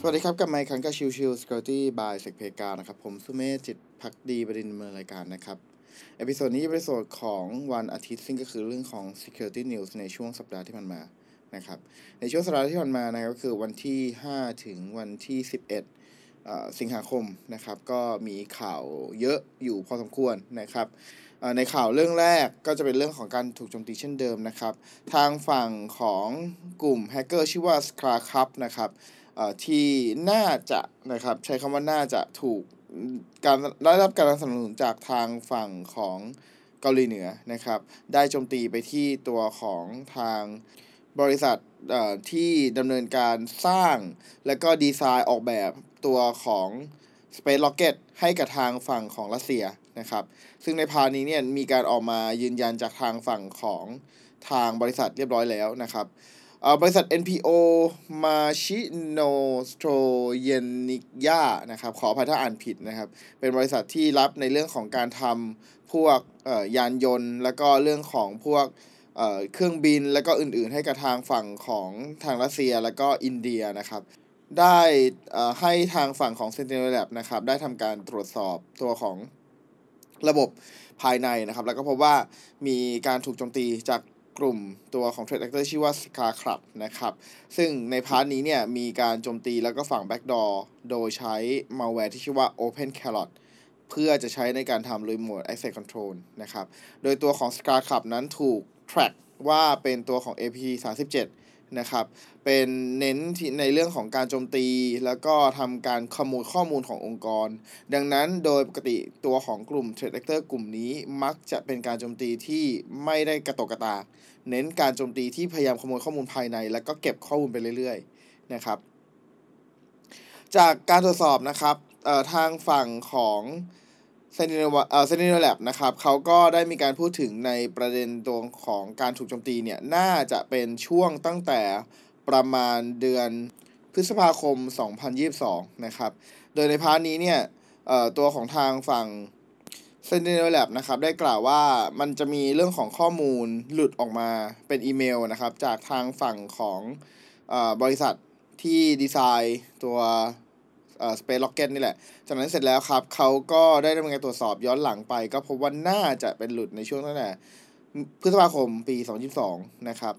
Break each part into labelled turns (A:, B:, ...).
A: สวัสดีครับ กลับมาอีกครั้งกับ Chill Chill Security by SECPlayground นะครับ ผมสุเมธจิตภักดีบดินทร์ ดำเนินรายการนะครับ episode นี้เป็น episode ของวันอาทิตย์ ซึ่งก็คือเรื่องของ Security News ในช่วงสัปดาห์ที่ผ่านมานะครับ ในช่วงสัปดาห์ที่ผ่านมานะครับก็คือวันที่ 5 ถึงวันที่ 11เอ่อสิงหาคมนะครับ ก็มีข่าวเยอะอยู่พอสมควรนะครับในข่าวเรื่องแรกก็จะเป็นเรื่องของการถูกโจมตีเช่นเดิมนะครับ ทางฝั่งของกลุ่มแฮกเกอร์ชื่อว่า s c r a c u p นะครับ ที่น่าจะนะครับใช้คำว่าน่าจะถูกการได้รับการสนับสนุนจากทางฝั่งของเกาหลีเหนือนะครับ ได้โจมตีไปที่ตัวของทางบริษัทที่ดำเนินการสร้าง และก็ดีไซน์ออกแบบตัวของ Space Rocket ให้กับทางฝั่งของรัสเซียนะครับ ซึ่งในพานี้เนี่ยมีการออกมายืนยันจากทางฝั่งของทางบริษัทเรียบร้อยแล้วนะครับ บริษัท NPO มาชิโนสโตรเยนิยานะครับ ขออภัยถ้าอ่านผิดนะครับ เป็นบริษัทที่รับในเรื่องของการทำพวกยานยนต์ แล้วก็เรื่องของพวกเครื่องบิน แล้วก็อื่นๆ ให้กับทางฝั่งของทางรัสเซียแล้วก็อินเดียนะครับ ได้ให้ทางฝั่งของ Sentinel Lab นะครับ ได้ทำการตรวจสอบตัวของระบบภายในนะครับ แล้วก็พบว่ามีการถูกโจมตีจาก กลุ่มตัวของ Threat Actor ชื่อว่า ScarCruft นะครับ ซึ่งใน part นี้เนี่ยมีการโจมตีแล้วก็ฝัง Backdoor โดยใช้ malware ที่ชื่อว่า OpenCarrot เพื่อจะใช้ในการทำ Remote Access Control นะครับ โดยตัวของ ScarCruft นั้นถูก track ว่าเป็นตัวของ APT 37 นะครับ เป็นเน้นในเรื่องของการโจมตี แล้วก็ทำการขโมยข้อมูลขององค์กร ดังนั้นโดยปกติตัวของกลุ่ม Threat Actor กลุ่มนี้มักจะเป็นการโจมตีที่ไม่ได้กระตกกระตาก เน้นการโจมตีที่พยายามขโมยข้อมูลภายใน แล้วก็เก็บข้อมูลไปเรื่อยๆนะครับ จากการตรวจสอบนะครับทางฝั่งของ Sentinel เอ่อ Sentinel Lab นะครับเขาก็ได้มีการพูดถึงในประเด็นตัวของการถูกโจมตีเนี่ยน่าจะเป็นช่วงตั้งแต่ประมาณเดือนพฤษภาคม 2022 นะครับ โดยใน part นี้เนี่ยเอ่อตัวของทางฝั่ง Sentinel Lab นะครับได้กล่าวว่ามันจะมีเรื่องของข้อมูลหลุดออกมาเป็นอีเมลนะครับ จากทางฝั่งของเอ่อบริษัทที่ดีไซน์ตัว เอ่อ Space Rocket นี่แหละ จากนั้นเสร็จแล้วครับเขาก็ได้ดำเนินการตรวจสอบย้อนหลังไป ก็พบว่าน่าจะเป็นหลุดในช่วงตั้งแต่พฤษภาคมปี 2022 นะครับ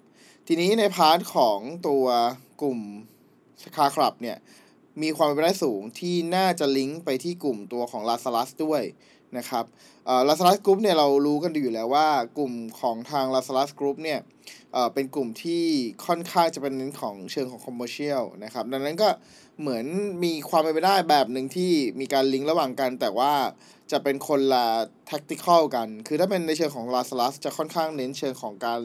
A: ทีนี้ในพาร์ทของตัวกลุ่มคาคลับเนี่ย มีความเป็นไปได้สูงที่น่าจะลิงก์ไปที่กลุ่มตัวของลาสลาสด้วย นะครับเอ่อ l a z a r u s Group เนี่ยเรารู้กันดีอยู่แล้วว่ากลุ่มของทาง l a z a r u s Group เนี่ยเป็นกลุ่มที่ค่อนข้างจะเป็นเน้นของเชิงของ commercial นะครับ ดังนั้นก็เหมือนมีความเป็นไปได้แบบหนึ่งที่มีการลิงก์ระหว่างกัน แต่ว่าจะเป็นคนละ tactical กัน คือถ้าเป็นในเชิงของ l a z a r u s จะค่อนข้างเน้นเชิงของการ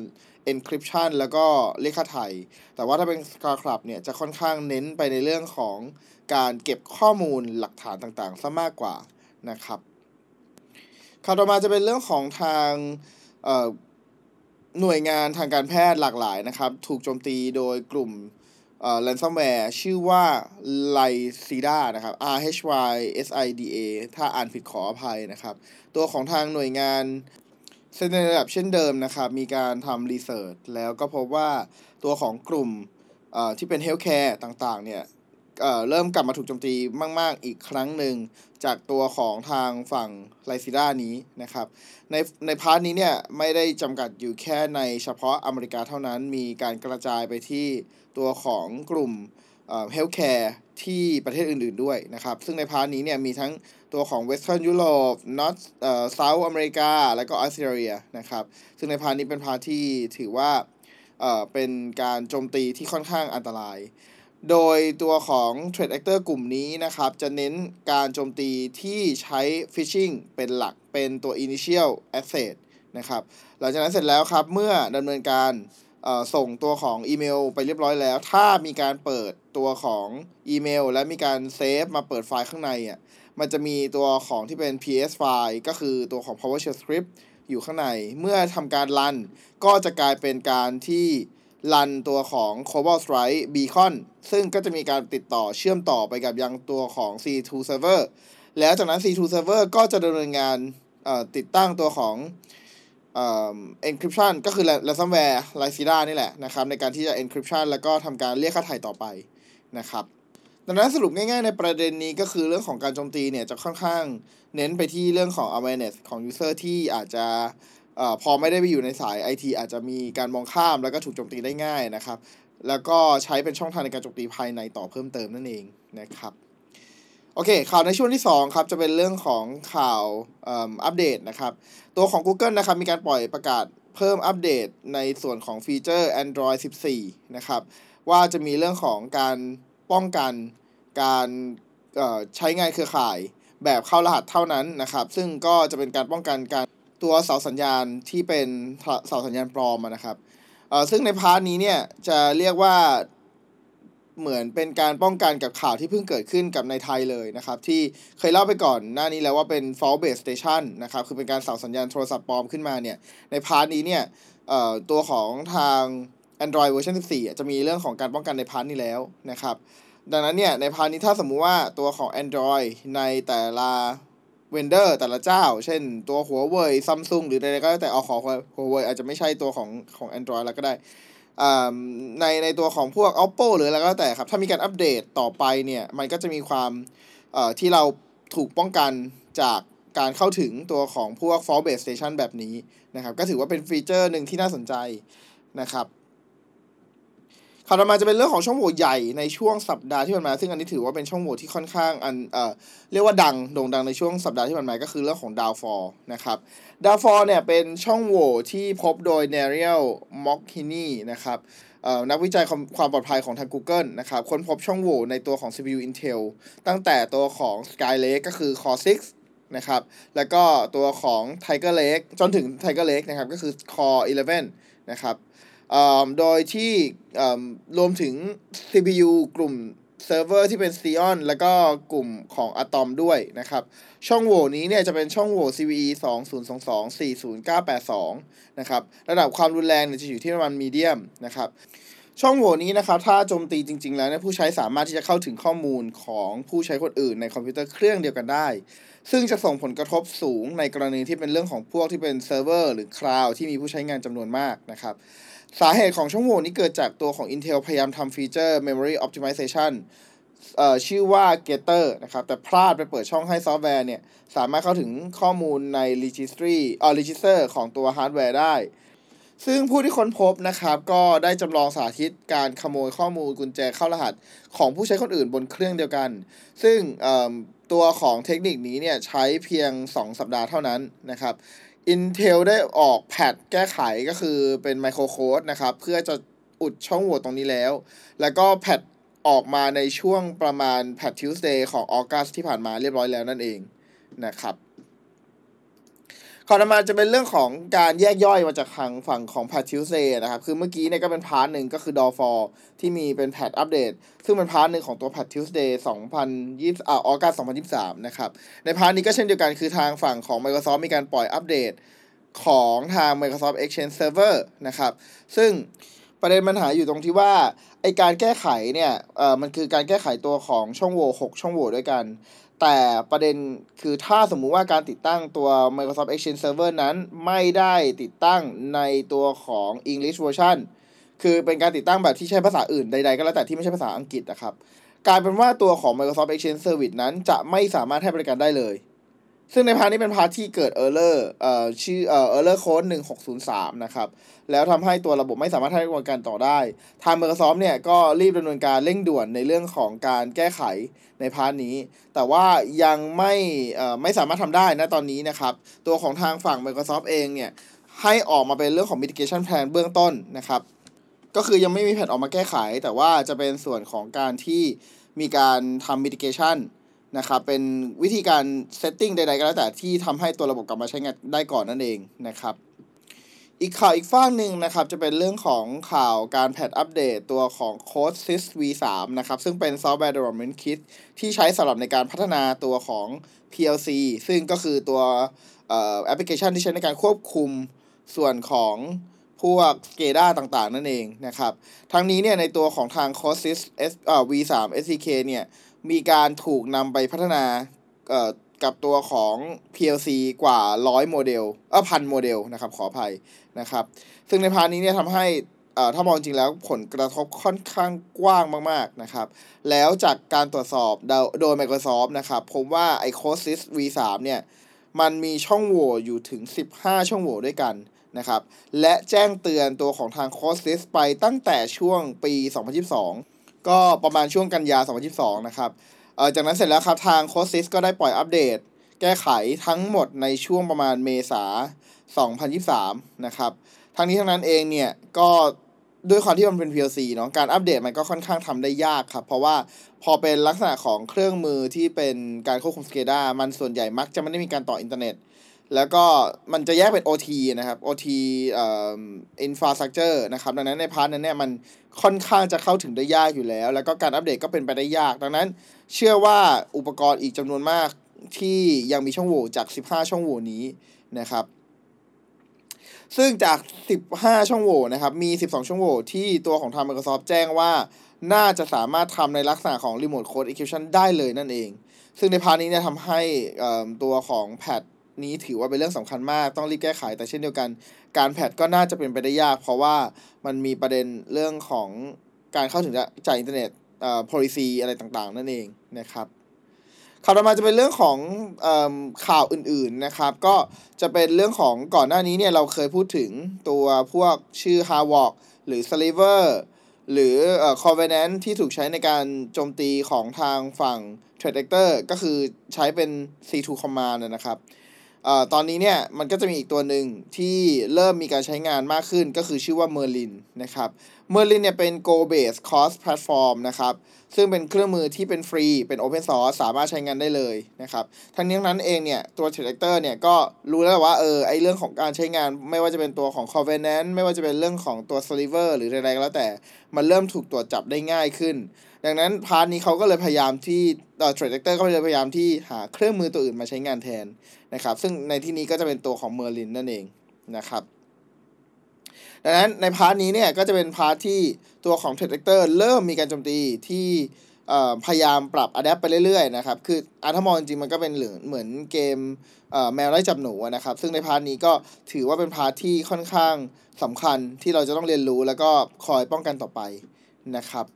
A: encryption แล้วก็เลขาไทย แต่ว่าถ้าเป็น Scar Club เนี่ยจะค่อนข้างเน้นไปในเรื่องของการเก็บข้อมูลหลักฐานต่างๆซะมากกว่านะครับ ข่าวต่อมาจะเป็นเรื่องของทางหน่วยงานทางการแพทย์หลากหลายนะครับ ถูกโจมตีโดยกลุ่มเอ่อ ransomware ชื่อว่า Lysida นะครับ R H Y S I D A ถ้าอ่านผิดขออภัยนะครับ ตัวของทางหน่วยงานเช่นในระดับเช่นเดิมนะครับ มีการทำ research แล้วก็พบว่าตัวของกลุ่มที่เป็น healthcare ต่างๆเนี่ย เริ่มกลับมาถูกโจมตีมาก ๆ อีกครั้งหนึ่งจากตัวของทางฝั่ง Rhysida นี้นะครับ ในใน part นี้เนี่ยไม่ได้จำกัดอยู่แค่ในเฉพาะอเมริกาเท่านั้น มีการกระจายไปที่ตัวของกลุ่ม healthcare ที่ประเทศอื่น ๆด้วยนะครับ ซึ่งใน part นี้เนี่ยมีทั้งตัวของ Western ยุโรป North เอ่อ South America แล้วก็ออสเตรเลียนะครับ ซึ่งใน part นี้เป็น part ที่ถือว่าเอ่อเป็นการโจมตีที่ค่อนข้างอันตราย โดยตัวของ Threat Actor กลุ่มนี้นะครับ จะเน้นการโจมตีที่ใช้ Phishing เป็นหลักเป็นตัว Initial Access นะครับ หลังจากนั้นเสร็จแล้วครับ เมื่อดำเนินการส่งตัวของอีเมลไปเรียบร้อยแล้ว ถ้ามีการเปิดตัวของอีเมล และมีการเซฟมาเปิดไฟล์ข้างในอะมันจะมีตัวของที่เป็น PS ไฟล์ก็คือตัวของ PowerShell Script อยู่ข้างใน เมื่อทำการรันก็จะกลายเป็นการที่ รันตัวของ Cobalt Strike Beacon ซึ่งก็จะมีการติดต่อเชื่อมต่อไปกับยังตัวของ C2 Server แล้วจากนั้น C2 Server ก็จะดำเนินงานติดตั้งตัวของเอ่อ encryption ก็คือ ransomware Lysida นี่แหละนะครับในการที่จะ encryption แล้วก็ทำการเรียกค่าไถ่ต่อไปนะครับดังนั้นสรุปง่ายๆในประเด็นนี้ก็คือเรื่องของการโจมตีเนี่ยจะค่อนข้างเน้นไปที่เรื่องของ awareness ของ user ที่อาจจะ อพอไม่ได้ไปอยู่ในสาย IT อาจจะมีการมองข้ามแล้วก็ถูกโจมตีได้ง่ายนะครับ แล้วก็ใช้เป็นช่องทางในการโจมตีภายในต่อเพิ่มเติมนั่นเองนะครับโอเค ข่าวในช่วงที่ 2 ครับ จะเป็นเรื่องของข่าวอัปเดตนะครับ ตัวของ Google นะครับ มีการปล่อยประกาศเพิ่มอัปเดตในส่วนของฟีเจอร์ Android 14 นะครับ ว่าจะมีเรื่องของการป้องกันการใช้งานเครือข่ายแบบเข้ารหัสเท่านั้นนะครับ ซึ่งก็จะเป็นการป้องกันการ ตัวเสาสัญญาณที่เป็นเสาสัญญาณปลอมนะครับซึ่งใน part นี้เนี่ยจะเรียกว่าเหมือนเป็นการป้องกันกับข่าวที่เพิ่งเกิดขึ้นกับในไทยเลยนะครับ ที่เคยเล่าไปก่อนหน้านี้แล้วว่าเป็น false base station นะครับ คือเป็นการเสาสัญญาณโทรศัพท์ปลอมขึ้นมาเนี่ย ใน part นี้เนี่ยตัวของทาง Android เวอร์ชัน14 จะมีเรื่องของการป้องกันใน part นี้แล้วนะครับ ดังนั้นเนี่ยใน part นี้ถ้าสมมุติว่าตัวของ Android ในแต่ละ vendor แต่ละเจ้า เช่นตัวหัวเว่ยซัมซุงหรือใดๆก็แล้วแต่เอาของหัวเว่ยอาจจะไม่ใช่ตัวของของ Android แล้วก็ได้ในในตัวของพวก Oppo หรืออะไรก็แล้วแต่ครับ ถ้ามีการอัปเดตต่อไปเนี่ย มันก็จะมีความที่เราถูกป้องกันจากการเข้าถึงตัวของพวก fault based station แบบนี้นะครับ ก็ถือว่าเป็นฟีเจอร์หนึ่งที่น่าสนใจนะครับ ข่าวต่อมาจะเป็นเรื่องของช่องโหว่ใหญ่ในช่วงสัปดาห์ที่ผ่านมา ซึ่งอันนี้ถือว่าเป็นช่องโหว่ที่ค่อนข้างอันเอ่อเรียกว่าดังโด่งดังในช่วงสัปดาห์ที่ผ่านมาก็คือเรื่องของดาวฟอร์นะครับDownfall เนี่ยเป็นช่องโหว่ที่พบโดย Daniel Moghimi นะครับนักวิจัยความปลอดภัยของทาง Google นะครับค้นพบช่องโหว่ในตัวของ CPU Intel ตั้งแต่ตัวของ Skylake ก็คือ Core 6นะครับ แล้วก็ตัวของ Tiger Lake จนถึง Tiger Lake นะครับ ก็คือ Core 11 นะครับ โดยที่รวมถึง CPU กลุ่มเซิร์ฟเวอร์ที่เป็น Xeon แล้วก็กลุ่มของ Atom ด้วยนะครับ ช่องโหว่นี้เนี่ยจะเป็นช่องโหว่ CVE 2022 40982 นะครับ ระดับความรุนแรงเนี่ยจะอยู่ที่ประมาณ medium นะครับ ช่องโหว่นี้นะครับ ถ้าโจมตีจริง ๆ แล้วเนี่ยผู้ใช้สามารถที่จะเข้าถึงข้อมูลของผู้ใช้คนอื่นในคอมพิวเตอร์เครื่องเดียวกันได้ ซึ่งจะส่งผลกระทบสูงในกรณีที่เป็นเรื่องของพวกที่เป็นเซิร์ฟเวอร์หรือคลาวด์ที่มีผู้ใช้งานจำนวนมากนะครับ สาเหตุของช่องโหว่นี้เกิดจากตัวของ Intel พยายามทำฟีเจอร์ Memory Optimization เอ่อชื่อว่า Gather นะครับ แต่พลาดไปเปิดช่องให้ซอฟต์แวร์เนี่ย สามารถเข้าถึงข้อมูลใน Registry เอ่อ Register ของตัวฮาร์ดแวร์ได้ ซึ่งผู้ที่ค้นพบนะครับ ก็ได้จำลองสาธิตการขโมยข้อมูลกุญแจเข้ารหัสของผู้ใช้คนอื่นบนเครื่องเดียวกัน ซึ่งตัวของเทคนิคนี้เนี่ยใช้เพียง 2 สัปดาห์เท่านั้นนะครับ Intel ได้ออก patch แก้ไขก็คือเป็น microcode นะครับ เพื่อจะอุดช่องโหว่ตรงนี้แล้ว แล้วก็ patch ออกมาในช่วงประมาณ Patch Tuesday ของ August ที่ผ่านมาเรียบร้อยแล้วนั่นเองนะครับ ข่าวต่อมาจะเป็นเรื่องของการแยกย่อยมาจากทางฝั่งของ Patch Tuesday นะครับ คือเมื่อกี้เนี่ยก็เป็น part หนึ่งก็คือ Downfall ที่มีเป็น patch update ซึ่งเป็น part หนึ่งของตัว Patch Tuesday สองพันยี่สิบอ่า August สองพันยี่สิบสามนะครับ ใน part นี้ก็เช่นเดียวกันคือทางฝั่งของ Microsoft มีการปล่อยอัปเดตของทาง Microsoft Exchange Server นะครับ ซึ่งประเด็นปัญหาอยู่ตรงที่ว่าไอการแก้ไขเนี่ยเอ่อมันคือการแก้ไขตัวของช่องโหว่6ช่องโหว่ด้วยกัน แต่ประเด็นคือถ้าสมมุติว่าการติดตั้งตัว Microsoft Exchange Server นั้นไม่ได้ติดตั้งในตัวของ English version คือเป็นการติดตั้งแบบที่ใช้ภาษาอื่นใดๆ ก็แล้วแต่ที่ไม่ใช่ภาษาอังกฤษนะครับกลายเป็นว่าตัวของ Microsoft Exchange Service นั้นจะไม่สามารถให้บริการได้เลย ซึ่งใน part นี้เป็น part ที่เกิด error เลอ่อชื่อเอ่อ error code 1603นะครับ แล้วทำให้ตัวระบบไม่สามารถให้บริการต่อได้ ทาง Microsoft เนี่ยก็รีบดำเนินการเร่งด่วนในเรื่องของการแก้ไขใน part นี้ แต่ว่ายังไม่เอ่อไม่สามารถทำได้นะตอนนี้นะครับ ตัวของทางฝั่ง Microsoft เองเนี่ย ให้ออกมาเป็นเรื่องของ mitigation plan เบื้องต้นนะครับ ก็คือยังไม่มีแผนออกมาแก้ไข แต่ว่าจะเป็นส่วนของการที่มีการทำ mitigation นะครับเป็นวิธีการ setting ใดๆก็แล้วแต่ที่ทำให้ตัวระบบกลับมาใช้งานได้ก่อนนั่นเองนะครับอีกข่าวอีกฝั่งหนึ่งนะครับจะเป็นเรื่องของข่าวการ patch update ตัวของ CODESYS V3 นะครับซึ่งเป็นซอฟต์แวร์ development kit ที่ใช้สำหรับในการพัฒนาตัวของ PLC ซึ่งก็คือตัวแอปพลิเคชันที่ใช้ในการควบคุมส่วนของพวก SCADA ต่างๆ นั่นเองนะครับ ทั้งนี้เนี่ยในตัวของทาง CODESYS เอ่อ V3 SDK เนี่ย มีการถูกนำไปพัฒนากับตัวของ PLC กว่าร้อยโมเดลเออพันโมเดลนะครับขออภัยนะครับ ซึ่งใน part นี้เนี่ยทำให้อ่อถ้ามองจริงแล้วผลกระทบค่อนข้างกว้างมากๆนะครับ แล้วจากการตรวจสอบโดย Microsoft นะครับผมว่าไอ้ CODESYS V3 เนี่ยมันมีช่องโหว่อยู่ถึง 15 ช่องโหว่ด้วยกันนะครับ และแจ้งเตือนตัวของทาง c o s y s ไปตั้งแต่ช่วงปี 2022 ก็ประมาณช่วงกันยา 2022 นะครับเอ่อจากนั้นเสร็จแล้วครับ ทาง Codesys ก็ได้ปล่อยอัปเดต แก้ไขทั้งหมดในช่วงประมาณเมษา 2023 นะครับทั้งนี้ทั้งนั้นเองเนี่ย ก็ด้วยความที่มันเป็น PLC เนาะการอัปเดตมันก็ค่อนข้างทำได้ยากครับ เพราะว่าพอเป็นลักษณะของเครื่องมือที่เป็นการควบคุม SCADA มันส่วนใหญ่มักจะไม่ได้มีการต่ออินเทอร์เน็ต แล้วก็มันจะแยกเป็น OT นะครับ OT เอ่อ infrastructure นะครับ ดังนั้นในพาร์ทนั้นเนี่ยมันค่อนข้างจะเข้าถึงได้ยากอยู่แล้ว แล้วก็การอัปเดตก็เป็นไปได้ยาก ดังนั้น เชื่อว่าอุปกรณ์อีกจำนวนมากที่ยังมีช่องโหว่จาก 15 ช่องโหว่นี้นะครับ ซึ่งจาก 15 ช่องโหว่นะครับ มี 12 ช่องโหว่ที่ตัวของทาง Microsoft แจ้งว่า น่าจะสามารถทำในลักษณะของ Remote Code Execution ได้เลยนั่นเอง ซึ่งใน part นี้เนี่ยทำให้ตัวของ patch นี้ถือว่าเป็นเรื่องสำคัญมากต้องรีบแก้ไข แต่เช่นเดียวกัน การ patch ก็น่าจะเป็นไปได้ยาก เพราะว่ามันมีประเด็นเรื่องของการเข้าถึงจากอินเทอร์เน็ต policy อะไรต่างๆ นั่นเองนะครับข่าวต่อมาจะเป็นเรื่องของอข่าวอื่นๆนะครับ ก็จะเป็นเรื่องของก่อนหน้านี้เนี่ยเราเคยพูดถึงตัวพวกชื่อ h a r w a l k หรือ Sliver หรืออ Covenant ที่ถูกใช้ในการโจมตีของทางฝั่ง Threat Actor ก็คือใช้เป็น C2 Command นะครับ ตอนนี้เนี่ยมันก็จะมีอีกตัวหนึ่งที่เริ่มมีการใช้งานมากขึ้นก็คือชื่อว่า Merlin นะครับ Merlin เนี่ยเป็น Go base Cross Platform นะครับซึ่งเป็นเครื่องมือที่เป็นฟรี เป็น Open Source สามารถใช้งานได้เลยนะครับทั้งนี้ทั้งนั้นเองเนี่ยตัว t r a d e r เนี่ยก็รู้แล้วว่าเออไอเรื่องของการใช้งาน ไม่ว่าจะเป็นตัวของ Covenant ไม่ว่าจะเป็นเรื่องของตัว Sliver หรืออะไรก็แล้วแต่ มันเริ่มถูกตรวจจับได้ง่ายขึ้น ดังนั้น part นี้เขาก็เลยพยายามที่ตัว t r a d e r ก็เลยพยายามที่หาเครื่องมือตัวอื่นมาใช้งานแทนนะครับ ซึ่งในที่นี้ก็จะเป็นตัวของ Merlin นั่นเองนะครับดังนั้นใน part นี้เนี่ยก็จะเป็น part ที่ตัวของ t r a d e r เริ่มมีการโจมตีที่พยายามปรับ adapt ไปเรื่อยๆนะครับ คืออาถ้ามองจริงมันก็เป็นเหมือนเกมแมวไล่จับหนูนะครับ ซึ่งใน part นี้ก็ถือว่าเป็น part ที่ค่อนข้างสำคัญที่เราจะต้องเรียนรู้แล้วก็คอยป้องกันต่อไปนะครับ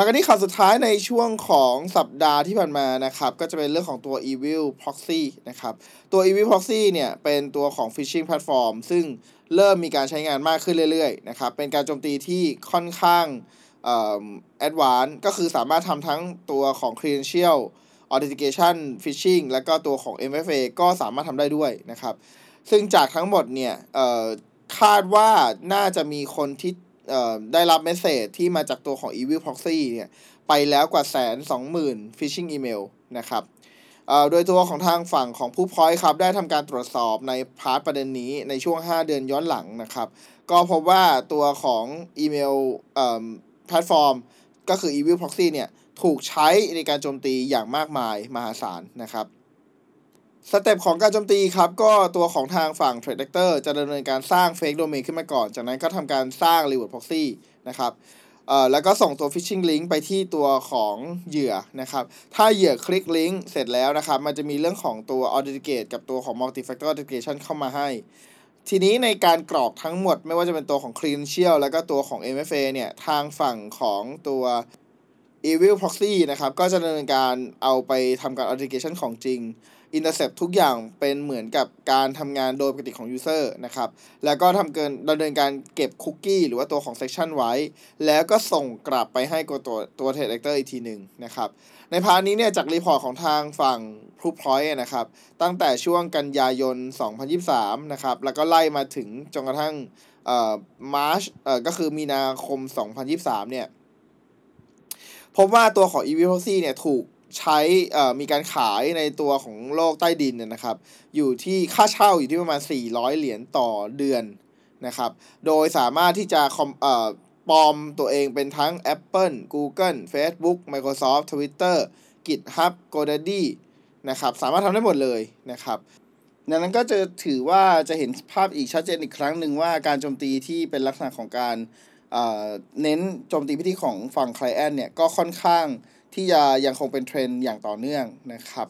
A: มากันที่ข่าวสุดท้ายในช่วงของสัปดาห์ที่ผ่านมานะครับ ก็จะเป็นเรื่องของตัว Evil Proxy นะครับ ตัว Evil Proxy เนี่ยเป็นตัวของ Phishing Platform ซึ่งเริ่มมีการใช้งานมากขึ้นเรื่อยๆนะครับ เป็นการโจมตีที่ค่อนข้าง advance ก็คือสามารถทำทั้งตัวของ credential authentication phishing แล้วก็ตัวของ MFA ก็สามารถทำได้ด้วยนะครับ ซึ่งจากทั้งหมดเนี่ยคาดว่าน่าจะมีคนที่ ได้รับ message ที่มาจากตัวของ Evil Proxy เนี่ยไปแล้วกว่าแสนสองหมื่น phishing email นะครับโดยตัวของทางฝั่งของผู้พอยครับได้ทำการตรวจสอบใน part ประเด็นนี้ในช่วง 5 เดือนย้อนหลังนะครับ ก็พบว่าตัวของอีเมลแพลตฟอร์ม ก็คือ Evil Proxy เนี่ยถูกใช้ในการโจมตีอย่างมากมายมหาศาลนะครับ สเต็ปของการโจมตีครับ ก็ตัวของทางฝั่ง Threat Actor จะดำเนินการสร้าง Fake Domain ขึ้นมาก่อน จากนั้นก็ทำการสร้าง Reward Proxy นะครับเอ่อแล้วก็ส่งตัว phishing link ไปที่ตัวของเหยื่อนะครับ ถ้าเหยื่อคลิกลิงก์เสร็จแล้วนะครับ มันจะมีเรื่องของตัว authenticate กับตัวของ multi factor authentication เข้ามาให้ ทีนี้ในการกรอกทั้งหมดไม่ว่าจะเป็นตัวของ Credential แล้วก็ตัวของ MFA เนี่ยทางฝั่งของตัว Evil Proxy นะครับ ก็จะดำเนินการเอาไปทำการ Authentication ของจริง Intercept ทุกอย่างเป็นเหมือนกับการทำงานโดยปกติของ User นะครับ แล้วก็ทำเกินดำเนินการเก็บคุกกี้หรือว่าตัวของ Session ไว้ แล้วก็ส่งกลับไปให้ตัวตัวตัว t r a d e r อีกทีหนึ่งนะครับ ใน part นี้เนี่ยจาก report ของทางฝั่ง Proofpoint นะครับ ตั้งแต่ช่วงกันยายน 2023 นะครับ แล้วก็ไล่มาถึงจนกระทั่งเอ่อมาร์ชเอ่อก็คือมีนาคม 2023 เนี่ยพบว่าตัวของ e v p o c เนี่ยถูก ใช้มีการขายในตัวของโลกใต้ดินเนี่ยนะครับ อยู่ที่ค่าเช่าอยู่ที่ประมาณ 400 เหรียญต่อเดือนนะครับ โดยสามารถที่จะคอมปลอมตัวเองเป็นทั้ง Apple Google Facebook Microsoft Twitter GitHub GoDaddy นะครับ สามารถทำได้หมดเลยนะครับดังนั้นก็จะถือว่าจะเห็นภาพอีกชัดเจนอีกครั้งหนึ่งว่าการโจมตีที่เป็นลักษณะของการเน้นโจมตีพิธีของฝั่ง Client เนี่ยก็ค่อนข้าง ที่จะยังคงเป็นเทรนด์อย่างต่อเนื่องนะครับ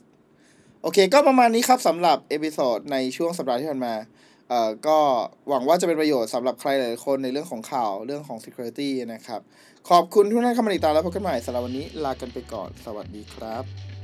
A: โอเคก็ประมาณนี้ครับสำหรับ episode ในช่วงสัปดาห์ที่ผ่านมาเอ่อก็หวังว่าจะเป็นประโยชน์สำหรับใครหลายคนในเรื่องของข่าวเรื่องของ security นะครับ ขอบคุณทุกท่านเข้ามาติดตามแล้วพบกันใหม่สำหรับวันนี้ลากันไปก่อน สวัสดีครับ